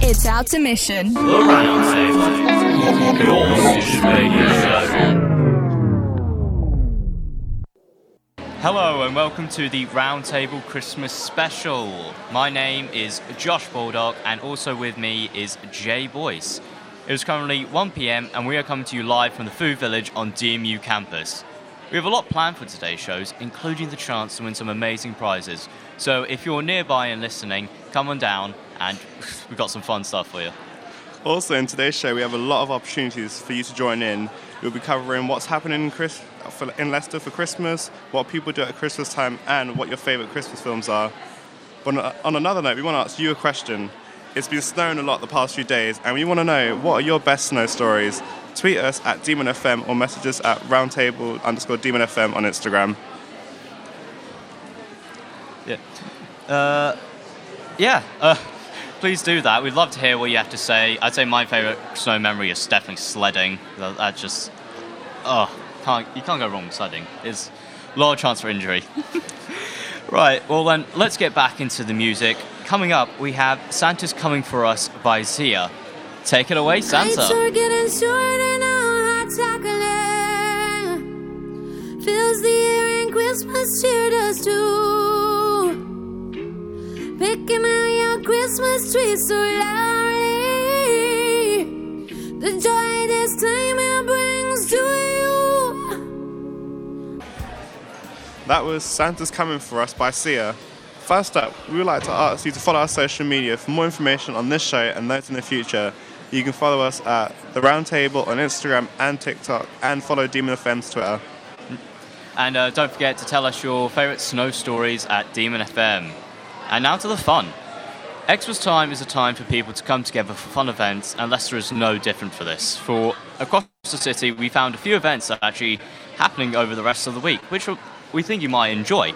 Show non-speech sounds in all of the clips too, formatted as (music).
It's out to mission. Hello and welcome to the Roundtable Christmas Special. My name is Josh Baldock and also with me is Jay Boyce. It is currently 1pm and we are coming to you live from the Food Village on DMU campus. We have a lot planned for today's shows, including the chance to win some amazing prizes. So if you're nearby and listening, come on down and we've got some fun stuff for you. Also, in today's show, we have a lot of opportunities for you to join in. We'll be covering what's happening in, Chris- for- in Leicester for Christmas, what people do at Christmas time, and what your favourite Christmas films are. But on- another note, we want to ask you a question. It's been snowing a lot the past few days, and we want to know what are your best snow stories? Tweet us at Demon FM or message us at roundtable underscore Demon FM on Instagram. Yeah. Uh, yeah. Uh, please do that. We'd love to hear what you have to say. I'd say my favourite snow memory is definitely sledding. That, that just, oh, can't you can't go wrong with sledding. It's a lot of chance for injury. (laughs) right. Well then, let's get back into the music. Coming up, we have "Santa's Coming for Us" by Sia. Take it away, Santa. are getting shorter now, hot chocolate fills the air and Christmas cheer does too. Picking your Christmas tree so loudly, the joy this time it brings to you. That was Santa's Coming For Us by Sia. First up, we would like to ask you to follow our social media for more information on this show and those in the future. You can follow us at The Roundtable on Instagram and TikTok and follow Demon FM's Twitter. And uh, don't forget to tell us your favourite snow stories at Demon FM. And now to the fun. Xmas time is a time for people to come together for fun events, and Leicester is no different for this. For across the city, we found a few events that are actually happening over the rest of the week, which we think you might enjoy.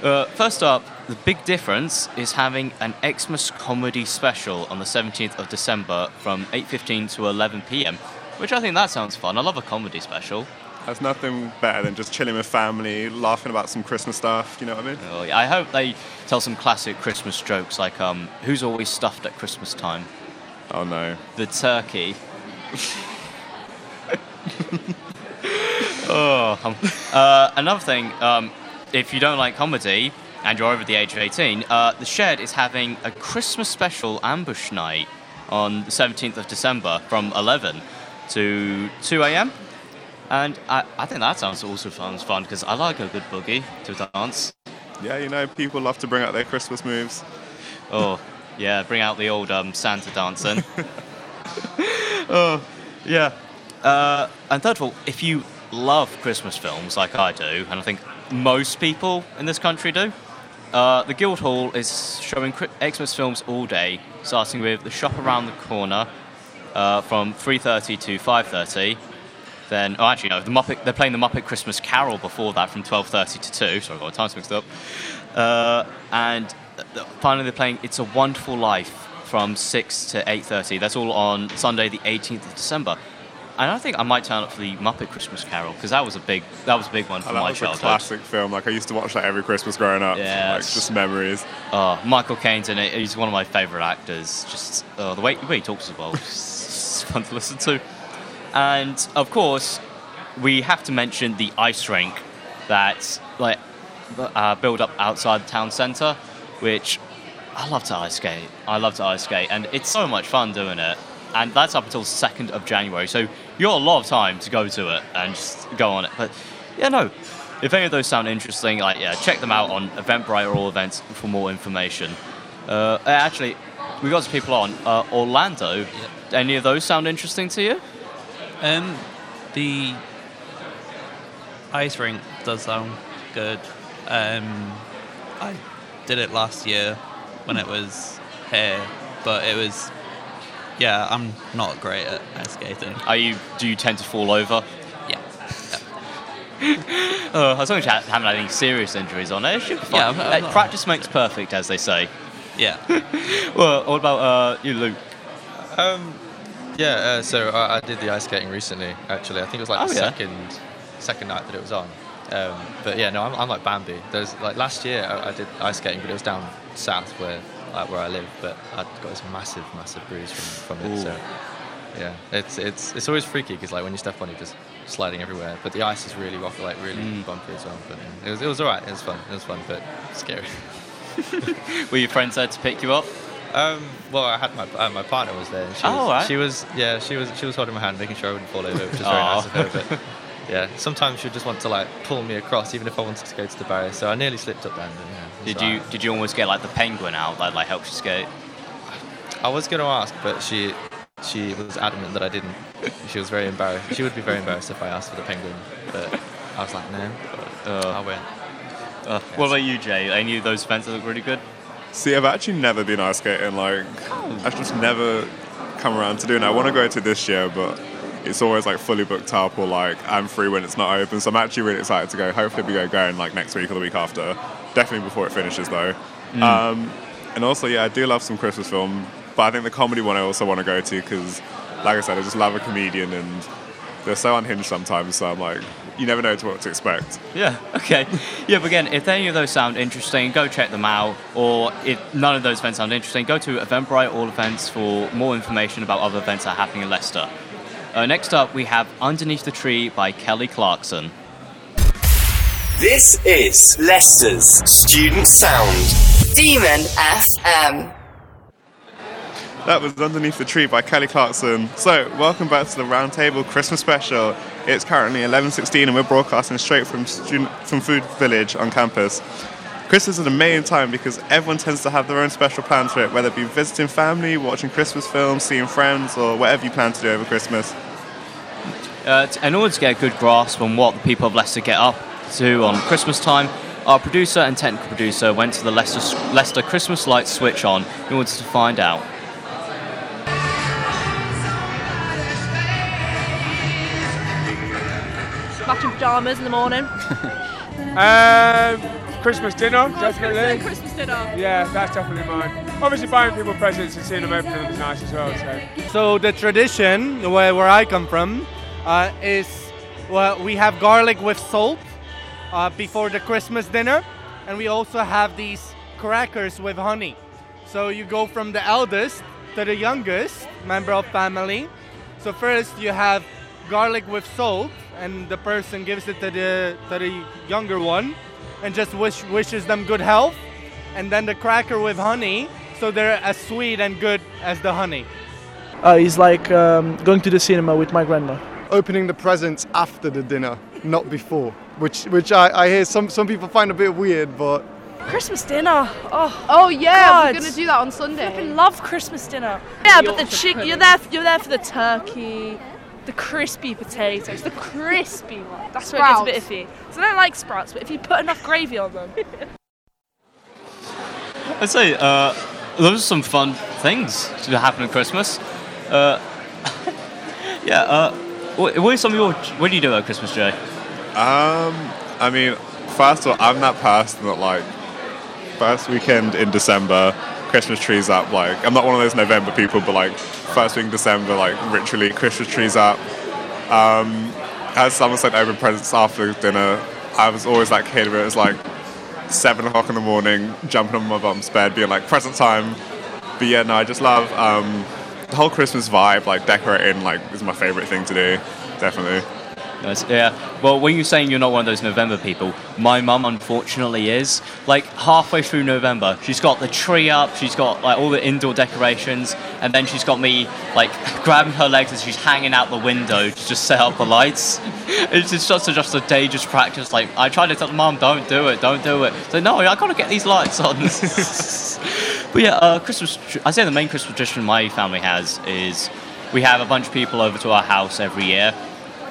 Uh, first up, the big difference is having an Xmas comedy special on the 17th of December from 8:15 to 11 p.m., which I think that sounds fun. I love a comedy special. There's nothing better than just chilling with family, laughing about some Christmas stuff, you know what I mean? Oh, yeah. I hope they tell some classic Christmas jokes like um, who's always stuffed at Christmas time? Oh no. The turkey. (laughs) oh, um, uh, another thing, um, if you don't like comedy and you're over the age of 18, uh, the Shed is having a Christmas special ambush night on the 17th of December from 11 to 2 a.m. And I, I think that sounds also sounds fun because I like a good boogie to dance. Yeah, you know, people love to bring out their Christmas moves. Oh, yeah, bring out the old um, Santa dancing. (laughs) oh, yeah. Uh, and third of all, if you love Christmas films like I do, and I think most people in this country do, uh, the Guildhall is showing Xmas films all day, starting with The Shop Around the Corner uh, from 3.30 to 5.30. Then, oh, actually, no, the Muppet, they're playing the Muppet Christmas Carol before that from 12.30 to 2. Sorry, I got my times mixed up. Uh, and finally, they're playing It's a Wonderful Life from 6 to 8.30. That's all on Sunday, the 18th of December. And I think I might turn up for the Muppet Christmas Carol because that was a big that was a big one for And that my was a classic film. Like I used to watch that every Christmas growing up. Yeah, like it's- just memories. Oh, Michael Caine's in it. He's one of my favourite actors. Just uh, the way the way he talks as well, (laughs) it's fun to listen to. And of course, we have to mention the ice rink that's like uh, built up outside the town centre, which I love to ice skate. I love to ice skate, and it's so much fun doing it. And that's up until second of January, so you got a lot of time to go to it and just go on it. But yeah, no. If any of those sound interesting, like yeah, check them out on Eventbrite or all events for more information. Uh, actually, we got some people on uh, Orlando. Any of those sound interesting to you? Um, the ice rink does sound good. Um, I did it last year when it was here, but it was. Yeah, I'm not great at ice skating. Are you? Do you tend to fall over? Yeah. Uh, (laughs) as long as you ha- haven't had any serious injuries on it, it should be fun. Yeah, I'm- I'm Uh, not- practice makes perfect, as they say. Yeah. (laughs) Well, what about uh, you, Luke? Um, yeah, uh, so I, I did the ice skating recently. Actually, I think it was like Oh, the yeah. second second night that it was on. Um, but yeah, no, I'm, I'm like Bambi. There's like last year I, I did ice skating, but it was down south where like where I live, but I got this massive, massive bruise from, from it. So yeah, it's it's it's always freaky because like when you step on you're just sliding everywhere. But the ice is really rough, like really Mm. bumpy as well. But it was it was alright. It was fun. It was fun, but scary. (laughs) Were your friends there to pick you up? Um, well, I had my uh, my partner was there. And she Oh, was, alright. She was yeah, she was she was holding my hand, making sure I wouldn't fall over, which is very nice of her. But (laughs) yeah, sometimes she'd just want to like pull me across, even if I wanted to go to the barrier. So I nearly slipped up there. And, yeah, Did you alright. did you almost get like the penguin out that like helps you skate? I was going to ask, but she she was adamant that I didn't. She was very embarrassed. She would be very embarrassed if I asked for the penguin, but I was like, no, I won't. Uh, What about you, Jay? Any of those events that look really good? See, I've actually never been ice skating. Like, I've just never come around to doing it. I want to go to this year, but it's always like fully booked up or like I'm free when it's not open. So I'm actually really excited to go. Hopefully, we go going like next week or the week after. Definitely before it finishes, though. Um, and also, yeah, I do love some Christmas film, but I think the comedy one I also want to go to because, like I said, I just love a comedian and they're so unhinged sometimes. So I'm like, you never know what to expect. Yeah, (laughs) okay. Yeah, but again, if any of those sound interesting, go check them out. Or if none of those events sound interesting, go to Eventbrite All Events for more information about other events that are happening in Leicester. Uh, next up, we have Underneath the Tree by Kelly Clarkson. This is Leicester's Student Sound. Demon FM. That was Underneath the Tree by Kelly Clarkson. So, welcome back to the Roundtable Christmas special. It's currently 11:16 and we're broadcasting straight from student, from Food Village on campus. Christmas is an amazing time because everyone tends to have their own special plans for it, whether it be visiting family, watching Christmas films, seeing friends, or whatever you plan to do over Christmas. Uh, in order to get a good grasp on what the people of Leicester get up to on Christmas time, our producer and technical producer went to the Leicester, Leicester Christmas lights switch on in order to find out. Matching pajamas in the morning. (laughs) Um, Christmas dinner, definitely. Christmas dinner. Yeah, that's definitely mine. Obviously, buying people presents and seeing them open them is nice as well. So. So the tradition, where, where I come from, uh, is well, we have garlic with salt uh, before the Christmas dinner, and we also have these crackers with honey. So you go from the eldest to the youngest member of family. So first you have garlic with salt, and the person gives it to the to the younger one, and just wish, wishes them good health. And then the cracker with honey, so they're as sweet and good as the honey. Uh, it's like um, going to the cinema with my grandma. Opening the presents after the dinner, not before, which which I, I hear some some people find a bit weird, but Christmas dinner. Oh, Oh yeah, God. we're gonna do that on Sunday. I love Christmas dinner. Yeah, but the chick, you're there. You're there for the turkey, the crispy potatoes, the crispy one. That's where it gets a bit iffy. So I don't like sprouts, but if you put enough gravy on them, (laughs) I'd say uh, those are some fun things to happen at Christmas. Uh, (laughs) yeah. Uh, what, what are some of your? What do you do at Christmas, Jay? Um, I mean, first of all, I'm that person that like first weekend in December, Christmas trees up. Like, I'm not one of those November people, but like first week in December, like ritually Christmas trees up. Um, as someone said, open presents after dinner. I was always that kid where it was like seven o'clock in the morning, jumping on my bum's bed, being like present time. But yeah, no, I just love um, the whole Christmas vibe. Like decorating, like is my favorite thing to do. Definitely. Yeah. Well, when you're saying you're not one of those November people, my mum unfortunately is. Like halfway through November, she's got the tree up, she's got like all the indoor decorations, and then she's got me like (laughs) grabbing her legs as she's hanging out the window to just set up the lights. (laughs) It's just just a, just a dangerous practice. Like I try to tell mum, don't do it, don't do it. So no, I gotta get these lights on. (laughs) but yeah, uh, Christmas. I say the main Christmas tradition my family has is we have a bunch of people over to our house every year.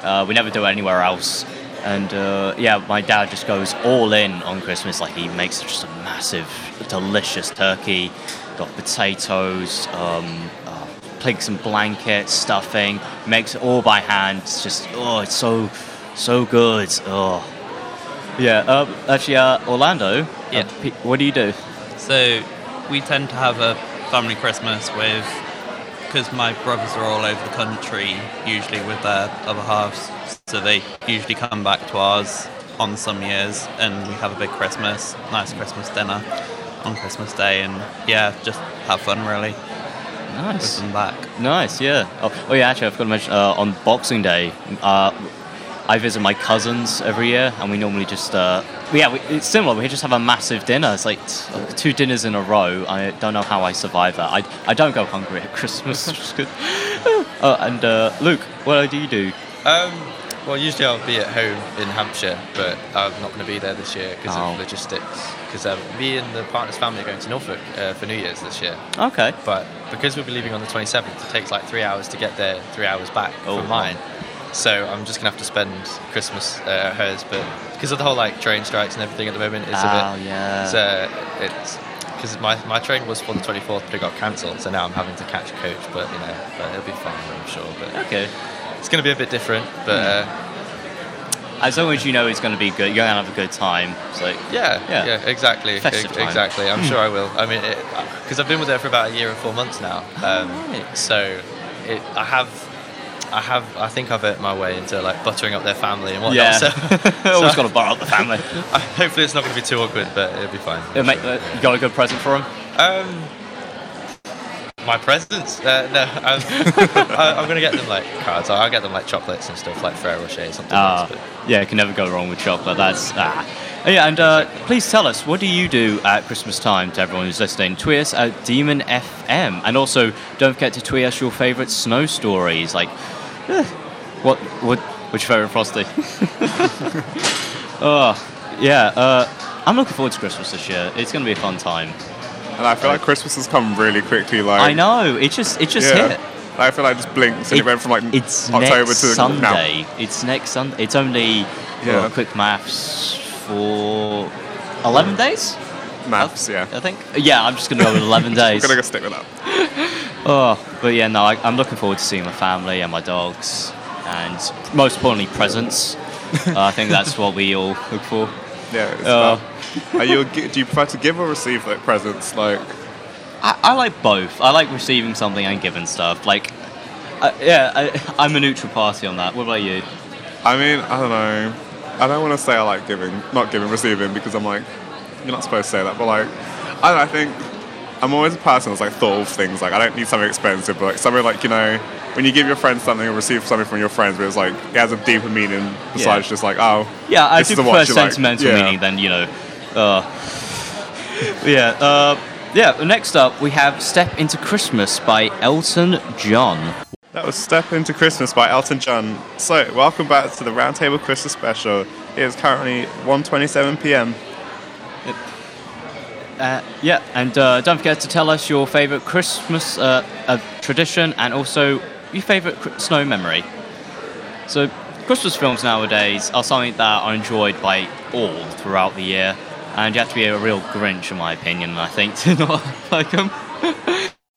Uh, we never do it anywhere else. And uh, yeah, my dad just goes all in on Christmas. Like he makes just a massive, delicious turkey. Got potatoes, um, uh, pigs and blankets, stuffing. Makes it all by hand. It's just oh, it's so, so good. Oh, yeah. Uh, actually, uh, Orlando. Yeah. uh, what do you do? So we tend to have a family Christmas with, because my brothers are all over the country, usually with their other halves, so they usually come back to ours on some years, and we have a big Christmas, nice Christmas dinner. on Christmas Day, and yeah, just have fun really. Nice. With them back. Nice, yeah. Oh, oh yeah, actually, I forgot to mention uh, on Boxing Day, uh, I visit my cousins every year, and we normally just, uh, yeah, we, it's similar. We just have a massive dinner. It's like t- two dinners in a row. I don't know how I survive that. I, I don't go hungry at (laughs) Christmas. (laughs) which good. uh, and uh, Luke, what do you do? Um, well, usually I'll be at home in Hampshire, but I'm not going to be there this year because Oh. of logistics. Because um, me and the partner's family are going to Norfolk uh, for New Year's this year. Okay. But because we'll be leaving on the 27th, it takes like three hours to get there, three hours back Oh, from mine. So I'm just going to have to spend Christmas uh, at hers. But because of the whole like train strikes and everything at the moment, it's Oh, a bit. yeah. It's, uh, it's because my, my train was for the 24th, but it got cancelled. So now I'm having to catch a coach. But you know, but it'll be fine, I'm sure. But Okay. it's going to be a bit different, but. Uh, As long as you know it's going to be good, you're going to have a good time. So Yeah, Yeah. yeah, exactly, exactly. I'm sure I will. I mean, because I've been with her for about a year and four months now, um, so it, I have, I have, I think I've earned my way into like buttering up their family and whatnot. Yeah. So, (laughs) Always so- gotta butter up the family. (laughs) hopefully, it's not going to be too awkward, but it'll be fine. Uh, mate, uh, you got a good present for him? Um, my presents? Uh, no, (laughs) I'm, (laughs) I- I'm going to get them like cards. I'll get them like chocolates and stuff, like Ferrero Rocher, something. Ah, nice, but yeah, you can never go wrong with chocolate. That's ah. Oh, yeah, and uh, please tell us what do you do at Christmas time to everyone who's listening? Tweet us at Demon FM, and also don't forget to tweet us your favourite snow stories. Like, eh, what, what, what's your favourite frosty? (laughs) oh, yeah. Uh, I'm looking forward to Christmas this year. It's going to be a fun time. And I feel like Christmas has come really quickly. Like I know. It just, it just yeah. hit. I feel like it just blinks and it, went from like It's October next to Sunday. now. It's next Sunday. It's only Yeah. well, quick maths for eleven days. Maths, yeah. I think. Yeah, I'm just gonna go with eleven (laughs) days. I'm gonna go stick with that. (laughs) Oh, but yeah, no, I, I'm looking forward to seeing my family and my dogs, and most importantly, presents. (laughs) uh, I think that's what we all look for. Yeah. Are you? Do you prefer to give or receive like presents? Like, I, I like both. I like receiving something and giving stuff. Like, uh, yeah, I, I'm a neutral party on that. What about you? I mean, I don't know. I don't want to say I like giving, not giving, receiving, because I'm like, you're not supposed to say that. But like, I don't know, I think I'm always a person that's like thought of things. Like, I don't need something expensive, but like something like you know, when you give your friends something or receive something from your friends, but it's like it has a deeper meaning besides just like, oh, Yeah, I this do prefer watch you like. sentimental Yeah. meaning than you know. Uh, yeah, uh, yeah. Next up, we have "Step Into Christmas" by Elton John. That was Step Into Christmas by Elton John. So, welcome back to the Roundtable Christmas special. It is currently 1.27 p.m. Uh, yeah, and uh, don't forget to tell us your favourite Christmas uh, uh, tradition and also your favourite cr- snow memory. So, Christmas films nowadays are something that are enjoyed by all throughout the year, and you have to be a real Grinch, in my opinion, I think, (laughs) to not like them.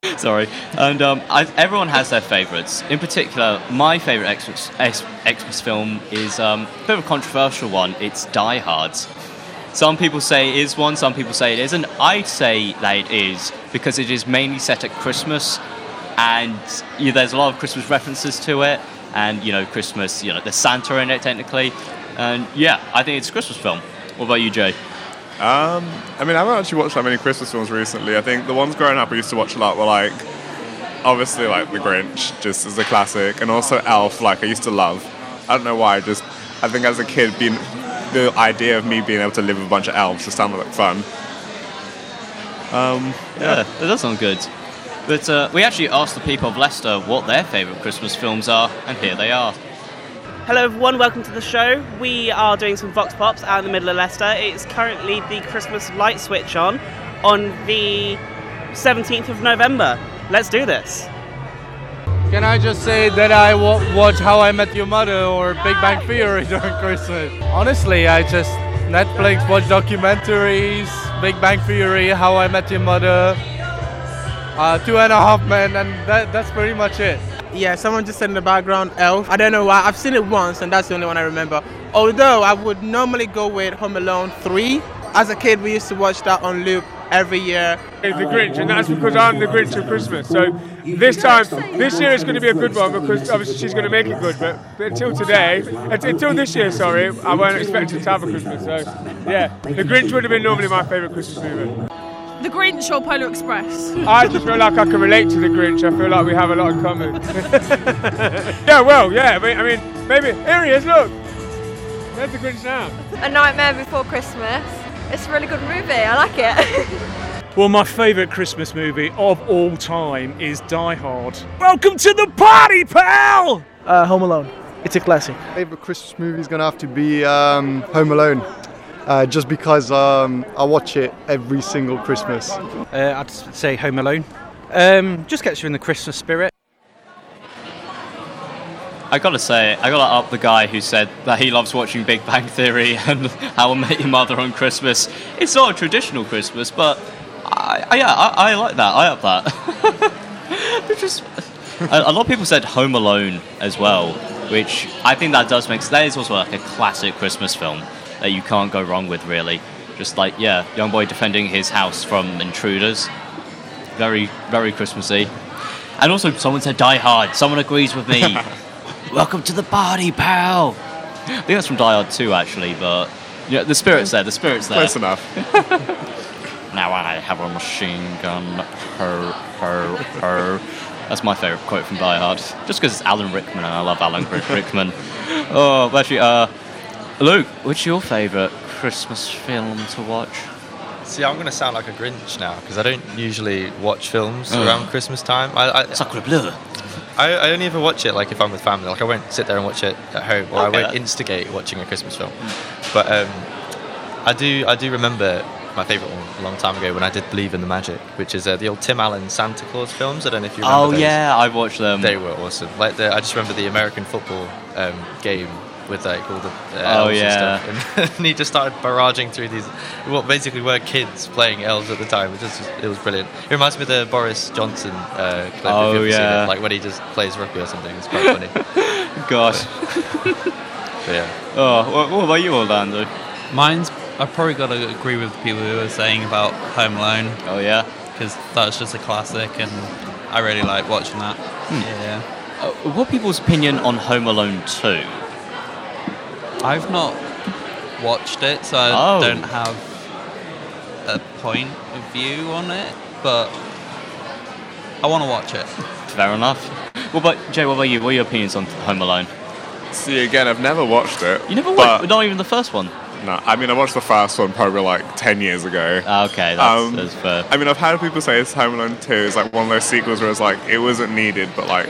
(laughs) Sorry. And um, I, everyone has their favourites. In particular, my favourite Xmas, Xmas film is um, a bit of a controversial one. It's Die Hard. Some people say it is one, some people say it isn't. I'd say that it is because it is mainly set at Christmas, and you know, there's a lot of Christmas references to it, and you know, Christmas, you know, there's Santa in it technically, and yeah, I think it's a Christmas film. What about you, Jay? Um, I mean, I haven't actually watched that many Christmas films recently. I think the ones growing up I used to watch a lot were like, obviously, like The Grinch, just as a classic, and also Elf, like I used to love. I don't know why, just I think as a kid, being the idea of me being able to live with a bunch of elves just sounded like fun. Um, Yeah, that does sound good. But uh, we actually asked the people of Leicester what their favourite Christmas films are, and here they are. Hello everyone, welcome to the show. We are doing some Vox Pops out in the middle of Leicester. It's currently the Christmas light switch on on the 17th of November. Let's do this. Can I just say that I w- watch How I Met Your Mother or Big Bang Theory (laughs) during Christmas? Honestly, I just Netflix watch documentaries, Big Bang Theory, How I Met Your Mother, uh, Two and a Half Men, and that, that's pretty much it. Yeah, someone just said in the background, Elf. I don't know why. I've seen it once, and that's the only one I remember. Although I would normally go with Home Alone 3. As a kid, we used to watch that on loop every year. The Grinch, and that's because I'm the Grinch of Christmas. So this time, this year is going to be a good one because obviously she's going to make it good. But, until today, until this year, sorry, I weren't expecting to have a Christmas. So yeah, The Grinch would have been normally my favourite Christmas movie. The Grinch or Polar Express? I just feel like I can relate to the Grinch. I feel like we have a lot in common. (laughs) yeah, well, yeah. I mean, I mean, maybe here he is. Look, there's the Grinch now. A Nightmare Before Christmas. It's a really good movie. I like it. (laughs) Well, my favourite Christmas movie of all time is Die Hard. Welcome to the party, pal! Uh, Home Alone. It's a classic. Favorite Christmas movie is gonna have to be um, Home Alone, uh, just because um, I watch it every single Christmas. Uh, I'd say Home Alone. Um, just gets you in the Christmas spirit. I gotta say, I gotta up the guy who said that he loves watching Big Bang Theory (laughs) and How I Met Your Mother on Christmas. It's not a traditional Christmas, but I, I, yeah, I, I like that. I up that. (laughs) It's just a, a lot of people said Home Alone as well, which I think that does make that is also like a classic Christmas film that you can't go wrong with, really. Just like yeah, young boy defending his house from intruders. Very, very Christmassy. And also, someone said Die Hard. Someone agrees with me. (laughs) Welcome to the party, pal. I think that's from Die Hard 2, actually, but yeah, the spirit's there. The spirit's there. Close enough. (laughs) now I have a machine gun. Her, her, her. That's my favourite quote from Die Hard. Just because it's Alan Rickman and I love Alan Rickman. (laughs) Oh, but actually, uh, Luke, what's your favourite Christmas film to watch? See, I'm going to sound like a Grinch now because I don't usually watch films Oh. around Christmas time. I, I, Sacre bleu. I, I only ever watch it like if I'm with family. Like I won't sit there and watch it at home, or I won't instigate watching a Christmas film. But um, I do I do remember my favourite one a long time ago when I did Believe in the Magic, which is uh, the old Tim Allen Santa Claus films. I don't know if you remember. Oh those. yeah, I watched them. They were awesome. Like the, I just remember the American football um, game with like all the uh, Oh, elves yeah. and stuff, and, (laughs) and he just started barraging through these what basically were kids playing elves at the time. It just it was brilliant. It reminds me of the Boris Johnson uh, clip. Oh, if you've ever seen yeah. it, like when he just plays rugby or something. It's quite funny. (laughs) Gosh. But yeah. Oh, what, what about you, Orlando? Mine's. I've probably got to agree with people who are saying about Home Alone. Oh yeah, because that's just a classic, and I really like watching that. Hmm. Yeah. Uh, what people's opinion on Home Alone 2? I've not watched it, so I Oh. don't have a point of view on it, but I want to watch it. Fair enough. What about Jay? What about you? What are your opinions on Home Alone? See, again, I've never watched it. You never watched, not even the first one. No, I mean, I watched the first one probably like 10 years ago. Ah, Okay, that's, that's fair. I mean, I've had people say it's Home Alone 2 is like one of those sequels where it's like, it wasn't needed, but like,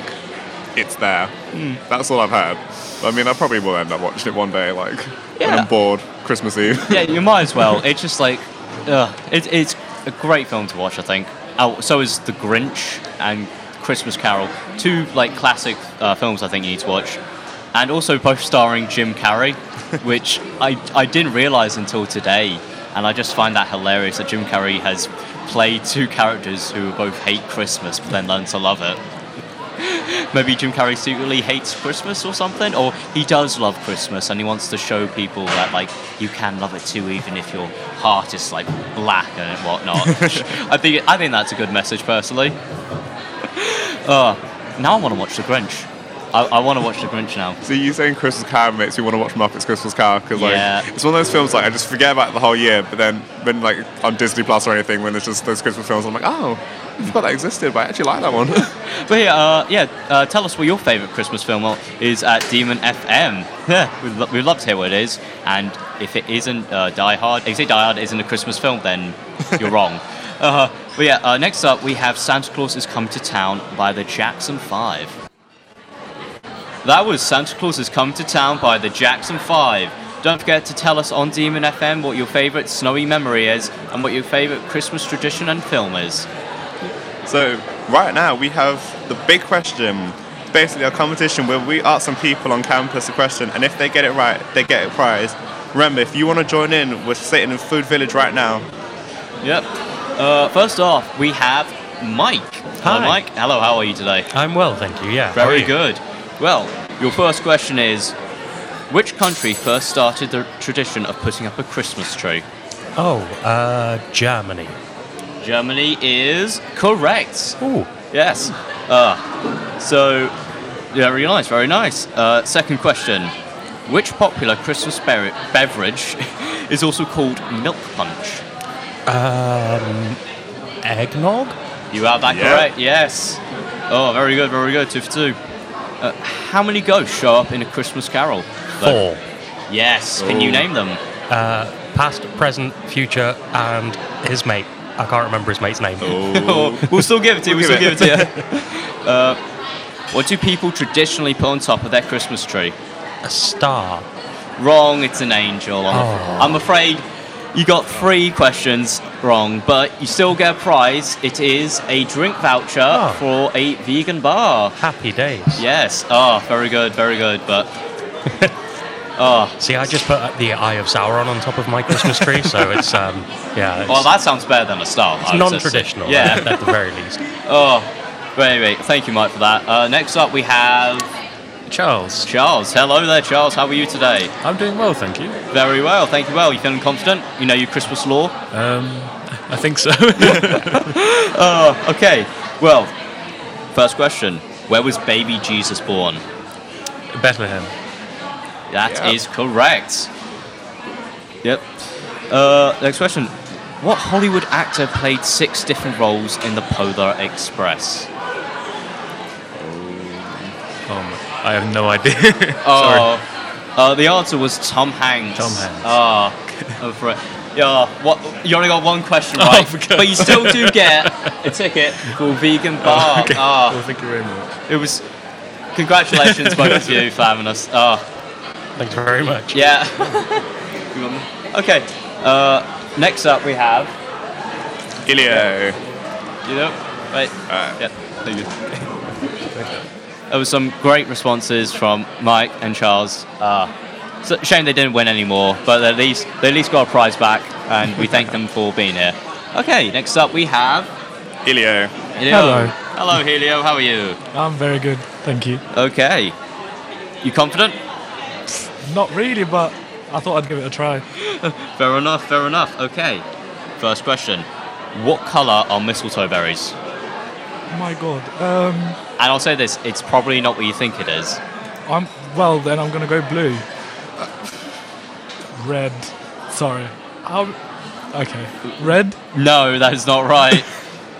it's there. Hmm. That's all I've had. I mean, I probably will end up watching it one day, like, when I'm bored, Christmas Eve. (laughs) yeah, you might as well. (laughs) It's just like, uh, it, it's a great film to watch. I think. Oh, so is The Grinch and Christmas Carol, two like classic uh, films. I think you need to watch, and also both starring Jim Carrey, (laughs) which I I didn't realize until today, and I just find that hilarious that Jim Carrey has played two characters who both hate Christmas but then learn to love it. (laughs) Maybe Jim Carrey secretly hates Christmas or something, or he does love Christmas and he wants to show people that like you can love it too, even if your heart is like black and whatnot. (laughs) I think I think that's a good message personally. (laughs) Uh, now I want to watch The Grinch. I, I want to watch The Grinch now. So you saying Christmas Carol makes me want to watch Muppets Christmas Carol because like Yeah. it's one of those films like I just forget about the whole year, but then when like on Disney Plus or anything when it's just those Christmas films, I'm like, oh, I forgot that existed, but I actually like that one. (laughs) But yeah, uh, yeah. Uh, tell us what your favourite Christmas film is at Demon FM. Yeah, (laughs) we'd, lo- we'd love to hear what it is. And if it isn't uh, Die Hard, if you say Die Hard isn't a Christmas film, then you're wrong. (laughs) Uh, but yeah, uh, next up we have Santa Claus is Come to Town by the Jackson Five. That was Santa Claus Has Come to Town by the Jackson Five. Don't forget to tell us on Demon FM what your favourite snowy memory is and what your favourite Christmas tradition and film is. So right now we have the big question. Basically a competition where we ask some people on campus a question, and if they get it right, they get a prize. Remember, if you want to join in, we're sitting in Food Village right now. Yep. Uh, first off, we have Mike. Hello, Hi. Mike. Hello, how are you today? I'm well, thank you. Yeah. how are Very you? good. Well, your first question is Which country first started the tradition of putting up a Christmas tree? Oh, uh, Germany. Germany is correct. Ooh. Yes. Uh, so, very nice, very nice. Uh, second question Which popular Christmas be- beverage (laughs) is also called milk punch? Um, eggnog. You have that Yeah. correct, yes. Oh, very good, very good. Two for two. Uh, how many ghosts show up in A Christmas Carol? Four. Yes. Can you name them? Uh, past, present, future, and his mate. I can't remember his mate's name. (laughs) we'll still give it to you. We'll, still give it to you. (laughs) Uh, what do people traditionally put on top of their Christmas tree? A star. Wrong. It's an angel. I'm, Oh. I'm afraid you got three questions wrong, but you still get a prize. It is a drink voucher for a vegan bar. Happy days. Yes. Oh, very good. Very good. But oh, (laughs) See, I just put the Eye of Sauron on top of my Christmas tree, so (laughs) it's um, yeah. It's, well, that sounds better than a star. it's I would say. non-traditional. Yeah. at, at the very least. (laughs) Oh, wait, wait. Thank you, Mike, for that. Uh, next up, we have Charles. Charles. Hello there, Charles. How are you today? I'm doing well, thank you. Very well. Thank you. Well, you feeling confident? You know your Christmas lore. Um, I think so. Oh, (laughs) okay. Well, first question: Where was baby Jesus born? Bethlehem. That is Yeah. correct. Yep. Uh, next question. What Hollywood actor played six different roles in the Polar Express? I have no idea. (laughs) Oh, uh, the answer was Tom Hanks. Tom Hanks. Ah, (laughs) I'm afraid. Yeah, what? You only got one question (laughs) Oh, right, for but you still do get a ticket for vegan bar. Oh, okay. Ah, Well, thank you very much. It was. Congratulations, both of you, for having us. Ah, Thanks very much. yeah. okay. Uh, next up, we have. Ilio. You know, right? Yeah. Thank you. There was some great responses from Mike and Charles. Uh, it's a shame they didn't win anymore, but at least they at least got a prize back, and we thank them for being here. Okay, next up we have Ilio. Helio. Hello. Hello, Helio. How are you? I'm very good, thank you. Okay. You confident? Not really, but I thought I'd give it a try. (laughs) fair enough. Fair enough. Okay. First question: What color are mistletoe berries? My god. Um, And I'll say this: it's probably not what you think it is. I'm well. Then I'm gonna go blue. Red. Sorry. Um, okay. Red. No, that is not right.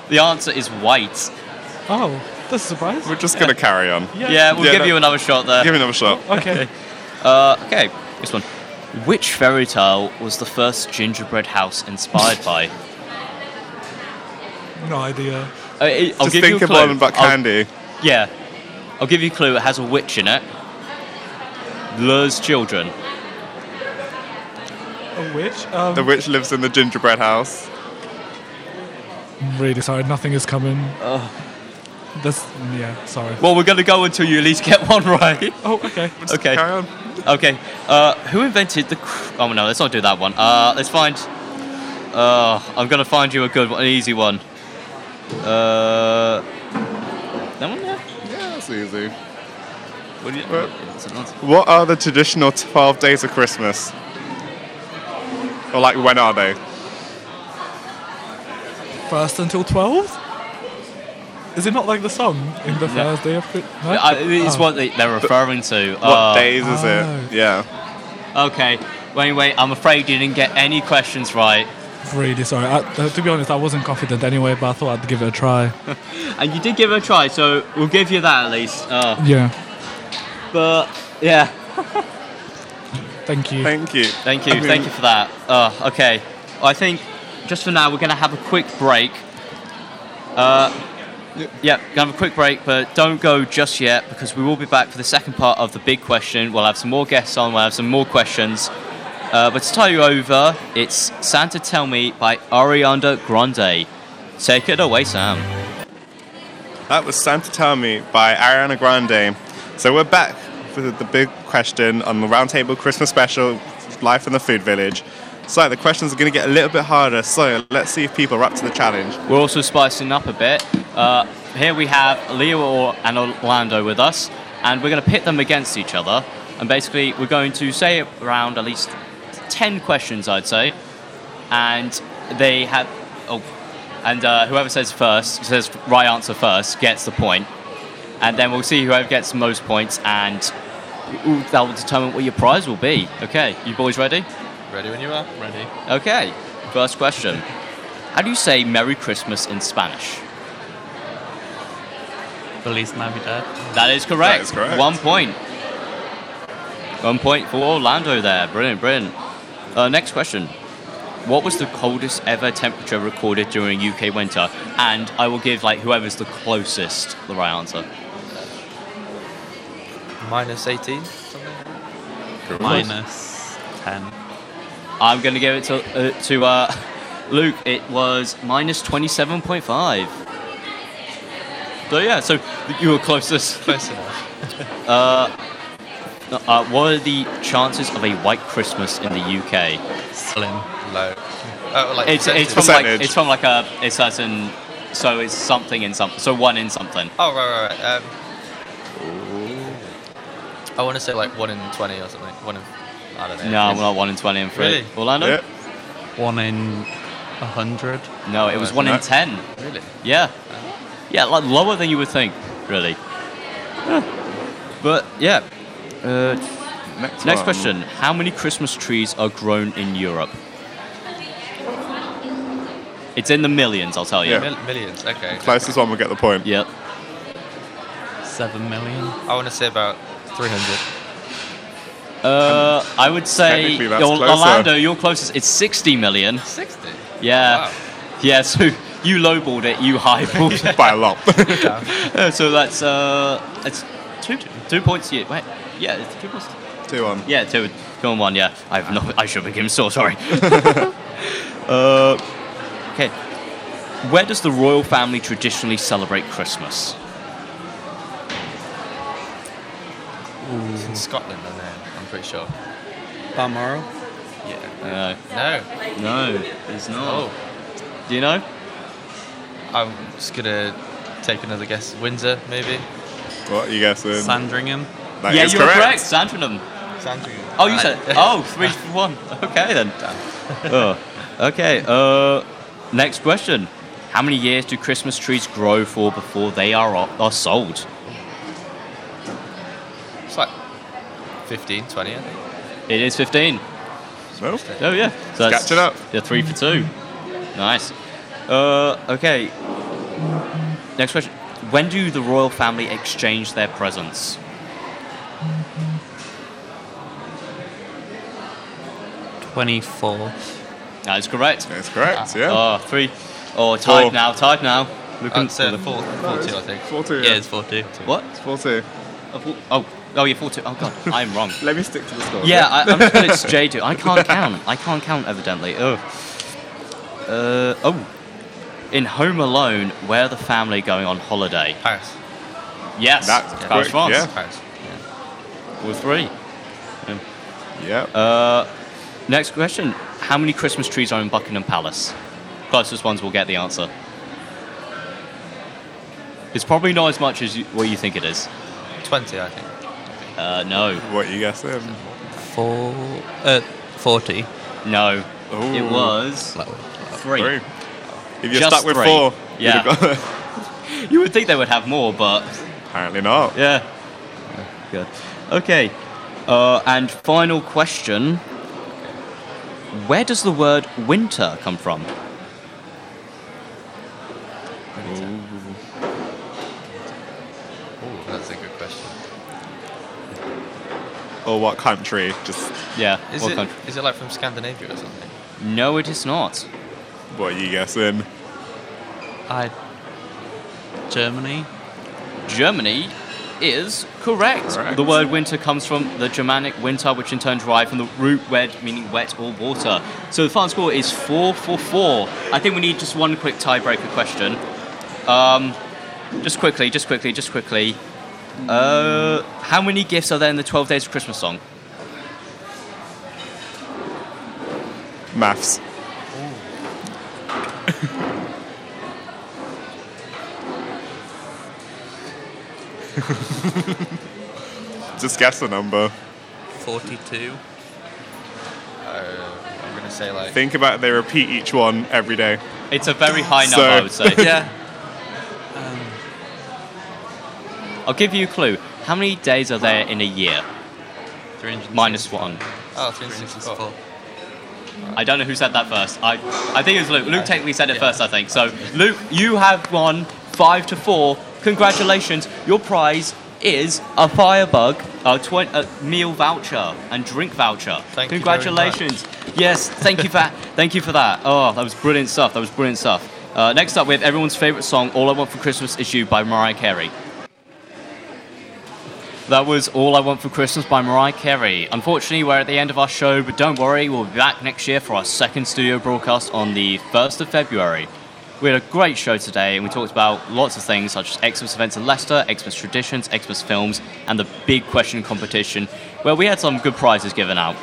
the answer is white. Oh, that's a surprise. We're just gonna carry on. Yeah, yeah we'll give you another shot there. Give me another shot. Okay. Uh, okay, this one. Which fairy tale was the first gingerbread house inspired by? No idea. Uh, it- I'll Just give think you a of clue. one about I'll- candy. yeah, I'll give you a clue. It has a witch in it. Lures children. A witch. Um, The witch lives in the gingerbread house. I'm really sorry. Nothing is coming. That's yeah. Sorry. Well, we're gonna go until you at least get one (laughs) right. Oh, okay. Okay. Carry on. Okay. Uh, who invented the? Cr- oh no, let's not do that one. Uh, let's find. Uh, I'm gonna find you a good one, an easy one. Uh, that one there. Yeah, that's easy. What do you? It's an answer. What are the traditional 12 days of Christmas? Or like, when are they? First until twelve. Is it not like the song in the Yeah. first day of Chri- no? I, it's Oh. what they, they're referring to. What Uh, days is Oh. it? Yeah. Okay. Wait, wait. I'm afraid you didn't get any questions right, Really sorry. I, uh, to be honest, I wasn't confident anyway, but I thought I'd give it a try. (laughs) and you did give it a try, so we'll give you that at least. Uh, Yeah. but yeah. (laughs) Thank you. Thank you. Thank you, I mean- thank you for that. Uh, okay, I think just for now we're going to have a quick break. Uh, yeah, gonna have a quick break, but don't go just yet because we will be back for the second part of the big question. We'll have some more guests on. We'll have some more questions. Uh, but to tie you over, it's Santa Tell Me by Ariana Grande. Take it away, Sam. That was Santa Tell Me by Ariana Grande. So we're back for the big question on the Roundtable Christmas special, Life in the Food Village. So the questions are going to get a little bit harder. So let's see if people are up to the challenge. We're also spicing up a bit. Uh, here we have Leo or- and Orlando with us, and we're going to pit them against each other. And basically, we're going to say around at least 10 questions, I'd say. And they have. Oh, and uh, whoever says first, says right answer first, gets the point. And then we'll see whoever gets the most points, and ooh, that will determine what your prize will be. Okay, you boys ready? Ready when you are. Ready. Okay, first question. How do you say Merry Christmas in Spanish? Feliz Navidad. That is correct. That is correct. One point. One point for Orlando there. Brilliant, brilliant. Uh, next question. What was the coldest ever temperature recorded during UK winter? And I will give like whoever's the closest the right answer. Minus 18? Minus 10. I'm going to give it to uh, to uh, (laughs) Luke. It was minus 27.5. So yeah, so you were closest. Close enough. uh, uh, what are the chances of a white Christmas in the UK? Slim. Low. Oh, like it's it's from percentage. like it's from like a a certain so it's something in something so one in something. Oh, right, right, right. Um, I want to say like 1 in 20 or something. 1 in. I don't know. No, we're not one in twenty and three. Really? Orlando? Yeah. One in a hundred. No, it was one No. in ten. Really? Yeah. Yeah, like lower than you would think, really. Yeah. But yeah. Uh, next next question: How many Christmas trees are grown in Europe? It's in the millions, I'll tell you. Yeah. Mil- millions, okay. Closest one will get the point. Yep. Seven million. I want to say about 300. Uh, I would say Technically, that's Orlando, you're closest. It's 60 million. 60? Yeah. Wow. Yeah, so (laughs) you lowballed it, you highballed (laughs) it. By a lot. (laughs) So that's uh, it's two two points. Yeah, wait, yeah, it's two points. Two on. Yeah, two, two on one. Yeah, I have no. I should have given so sorry. (laughs) (laughs) uh, okay, where does the royal family traditionally celebrate Christmas? It's in Scotland, I know. I'm pretty sure. Balmoral. Yeah. No. No. No, it's not. Oh. Do you know? I'm just gonna take another guess. Windsor, maybe. What you guessing? Sandringham. That yeah, is you were correct. correct. Sandringham. Sandringham. Oh, you said. (laughs) Oh, three for one. Okay then. oh, okay. Uh, next question. How many years do Christmas trees grow for before they are are sold? It's like 15, 20, I think. It is 15. No. Oh yeah. So that's- catching up. Yeah, three for two. Nice. Uh, okay. Next question. When do the royal family exchange their presents? Twenty-fourth. That is correct. That's correct. Yeah. Oh, three. Oh, tied Four. now. Tied now. Looking I'd say for the four, four, two, I think. Four two. Yeah, it's four two. What? It's four two. Oh, four- oh, oh, yeah, four two. Oh god, I'm wrong. (laughs) Let me stick to the score. Yeah, I, I'm good it's J2. I can't count. I can't count, evidently. Oh. Uh, oh. In Home Alone, where are the family going on holiday? Paris. Yes. That's Paris, quick, France. yeah. Paris. All three. Yeah. Yeah. Uh, next question. How many Christmas trees are in Buckingham Palace? Closest ones will get the answer. It's probably not as much as you, what you think it is. 20, I think. Uh, no. What you guessing? Four. Uh, forty. No. Ooh. It was three. Three. If you're Just stuck with three. four, you'd Yeah. (laughs) You would think they would have more, but apparently not. yeah. Good. Okay. Uh, and final question. Where does the word winter come from? Oh, that's a good question. Or what country? Just Yeah. Is what it, country? is it like from Scandinavia or something? No, it is not. what are you guessing? I. Germany. Germany is correct. Correct. The word winter comes from the Germanic winter, which in turn derived from the root wed, meaning wet or water. So the final score is four for four. I think we need just one quick tiebreaker question. Um, just quickly, just quickly, just quickly. Uh, how many gifts are there in the 12 Days of Christmas song? Maths. (laughs) Just guess a number. Forty-two. Uh, I'm going to say like. Think about it, they repeat each one every day. It's a very high number, So- I would say. (laughs) Yeah. I'll give you a clue. How many days are there in a year? Three hundred. Minus one. Oh, 364. I don't know who said that first. I, I think it was Luke. Luke technically said it first, I think. So, Luke, you have won five to four. Congratulations. Your prize is a Firebug, a, twen- a meal voucher and drink voucher. Thank Congratulations. Yes, thank you for (laughs) thank you for that. Oh, that was brilliant stuff. That was brilliant stuff. Uh, next up, we have everyone's favorite song, "All I Want for Christmas Is You" by Mariah Carey. That was All I Want for Christmas by Mariah Carey. Unfortunately, we're at the end of our show, but don't worry, we'll be back next year for our second studio broadcast on the 1st of February. We had a great show today, and we talked about lots of things such as Xmas events in Leicester, Xmas traditions, Xmas films, and the big question competition, where we had some good prizes given out.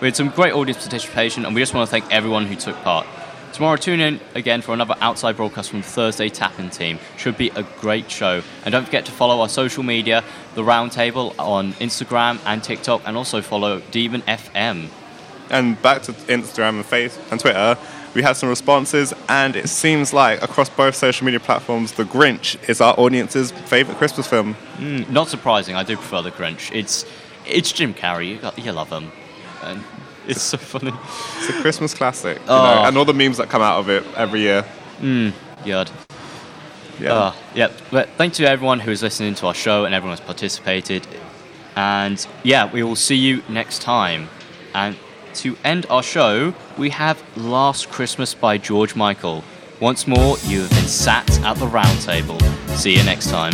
We had some great audience participation, and we just want to thank everyone who took part. Tomorrow, tune in again for another outside broadcast from Thursday Tapping Team. Should be a great show. And don't forget to follow our social media, the Roundtable on Instagram and TikTok, and also follow Demon FM. And back to Instagram and Face and Twitter, we had some responses, and it seems like across both social media platforms, The Grinch is our audience's favourite Christmas film. Mm, not surprising. I do prefer the Grinch. It's it's Jim Carrey. You, got, you love him, and it's so funny. It's a Christmas classic, you Oh. know, and all the memes that come out of it every year. Mm. Yeah. Uh, yeah. But thank you to everyone who is listening to our show and everyone who's participated. And yeah, we will see you next time. And to end our show, we have Last Christmas by George Michael. Once more, you have been sat at the round table. See you next time.